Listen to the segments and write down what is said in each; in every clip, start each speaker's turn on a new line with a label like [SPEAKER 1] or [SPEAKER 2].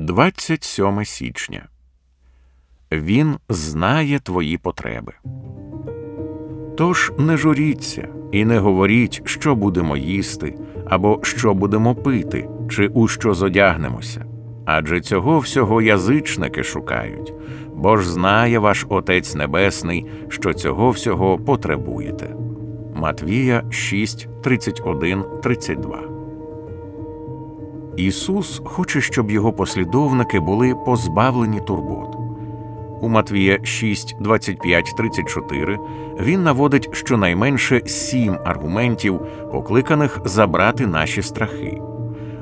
[SPEAKER 1] 27 січня. Він знає твої потреби. Тож не журіться і не говоріть, що будемо їсти, або що будемо пити, чи у що зодягнемося. Адже цього всього язичники шукають, бо ж знає ваш Отець Небесний, що цього всього потребуєте. Матвія 6, 31, 32 Ісус хоче, щоб його послідовники були позбавлені турбот. У Матвія 6, 25, 34 він наводить щонайменше сім аргументів, покликаних забрати наші страхи.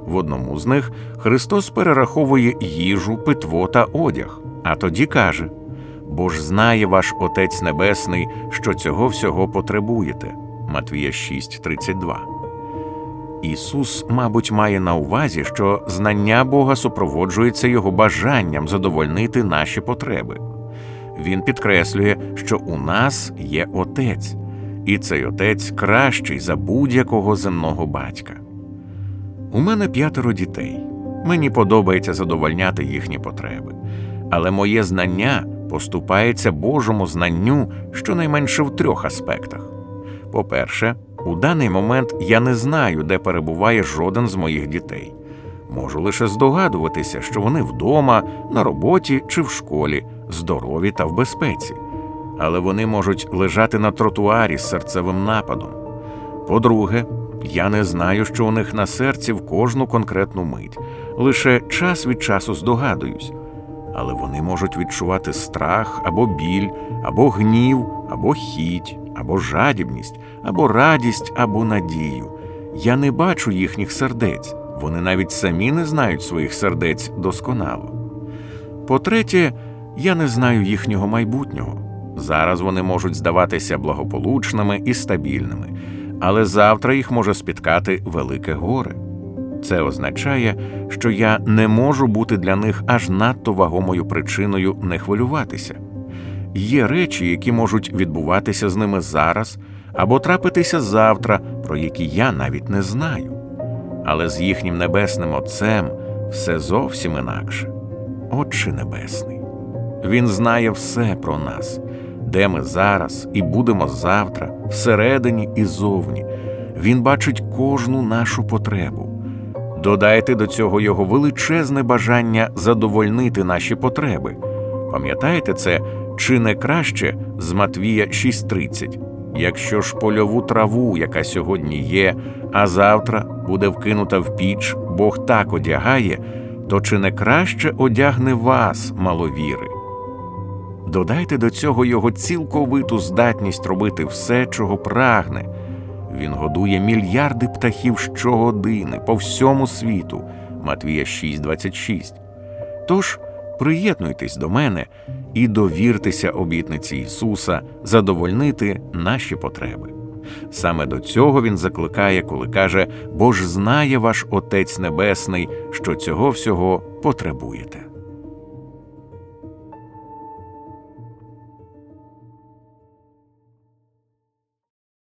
[SPEAKER 1] В одному з них Христос перераховує їжу, питво та одяг, а тоді каже: Бо ж знає ваш Отець Небесний, що цього всього потребуєте. Матвія 6, 32 Ісус, мабуть, має на увазі, що знання Бога супроводжується його бажанням задовольнити наші потреби. Він підкреслює, що у нас є Отець, і цей Отець кращий за будь-якого земного батька. У мене п'ятеро дітей. Мені подобається задовольняти їхні потреби, але моє знання поступається Божому знанню щонайменше в трьох аспектах. По-перше, у даний момент я не знаю, де перебуває жоден з моїх дітей. Можу лише здогадуватися, що вони вдома, на роботі чи в школі, здорові та в безпеці, але вони можуть лежати на тротуарі з серцевим нападом. По-друге, я не знаю, що у них на серці в кожну конкретну мить, лише час від часу здогадуюсь, але вони можуть відчувати страх або біль, або гнів, або хіть, або жадібність, або радість, або надію. Я не бачу їхніх сердець, вони навіть самі не знають своїх сердець досконало. По-третє, я не знаю їхнього майбутнього. Зараз вони можуть здаватися благополучними і стабільними, але завтра їх може спіткати велике горе. Це означає, що я не можу бути для них аж надто вагомою причиною не хвилюватися. Є речі, які можуть відбуватися з ними зараз або трапитися завтра, про які я навіть не знаю. Але з їхнім небесним Отцем все зовсім інакше. Отче Небесний. Він знає все про нас, де ми зараз і будемо завтра, всередині і зовні. Він бачить кожну нашу потребу. Додайте до цього його величезне бажання задовольнити наші потреби. Пам'ятаєте це чи не краще з Матвія 6.30? Якщо ж польову траву, яка сьогодні є, а завтра буде вкинута в піч, Бог так одягає, то чи не краще одягне вас, маловіри? Додайте до цього його цілковиту здатність робити все, чого прагне. Він годує мільярди птахів щогодини по всьому світу. Матвія 6,26. Тож приєднуйтесь до мене і довіртеся обітниці Ісуса задовольнити наші потреби. Саме до цього Він закликає, коли каже, бо ж знає ваш Отець Небесний, що цього всього потребуєте.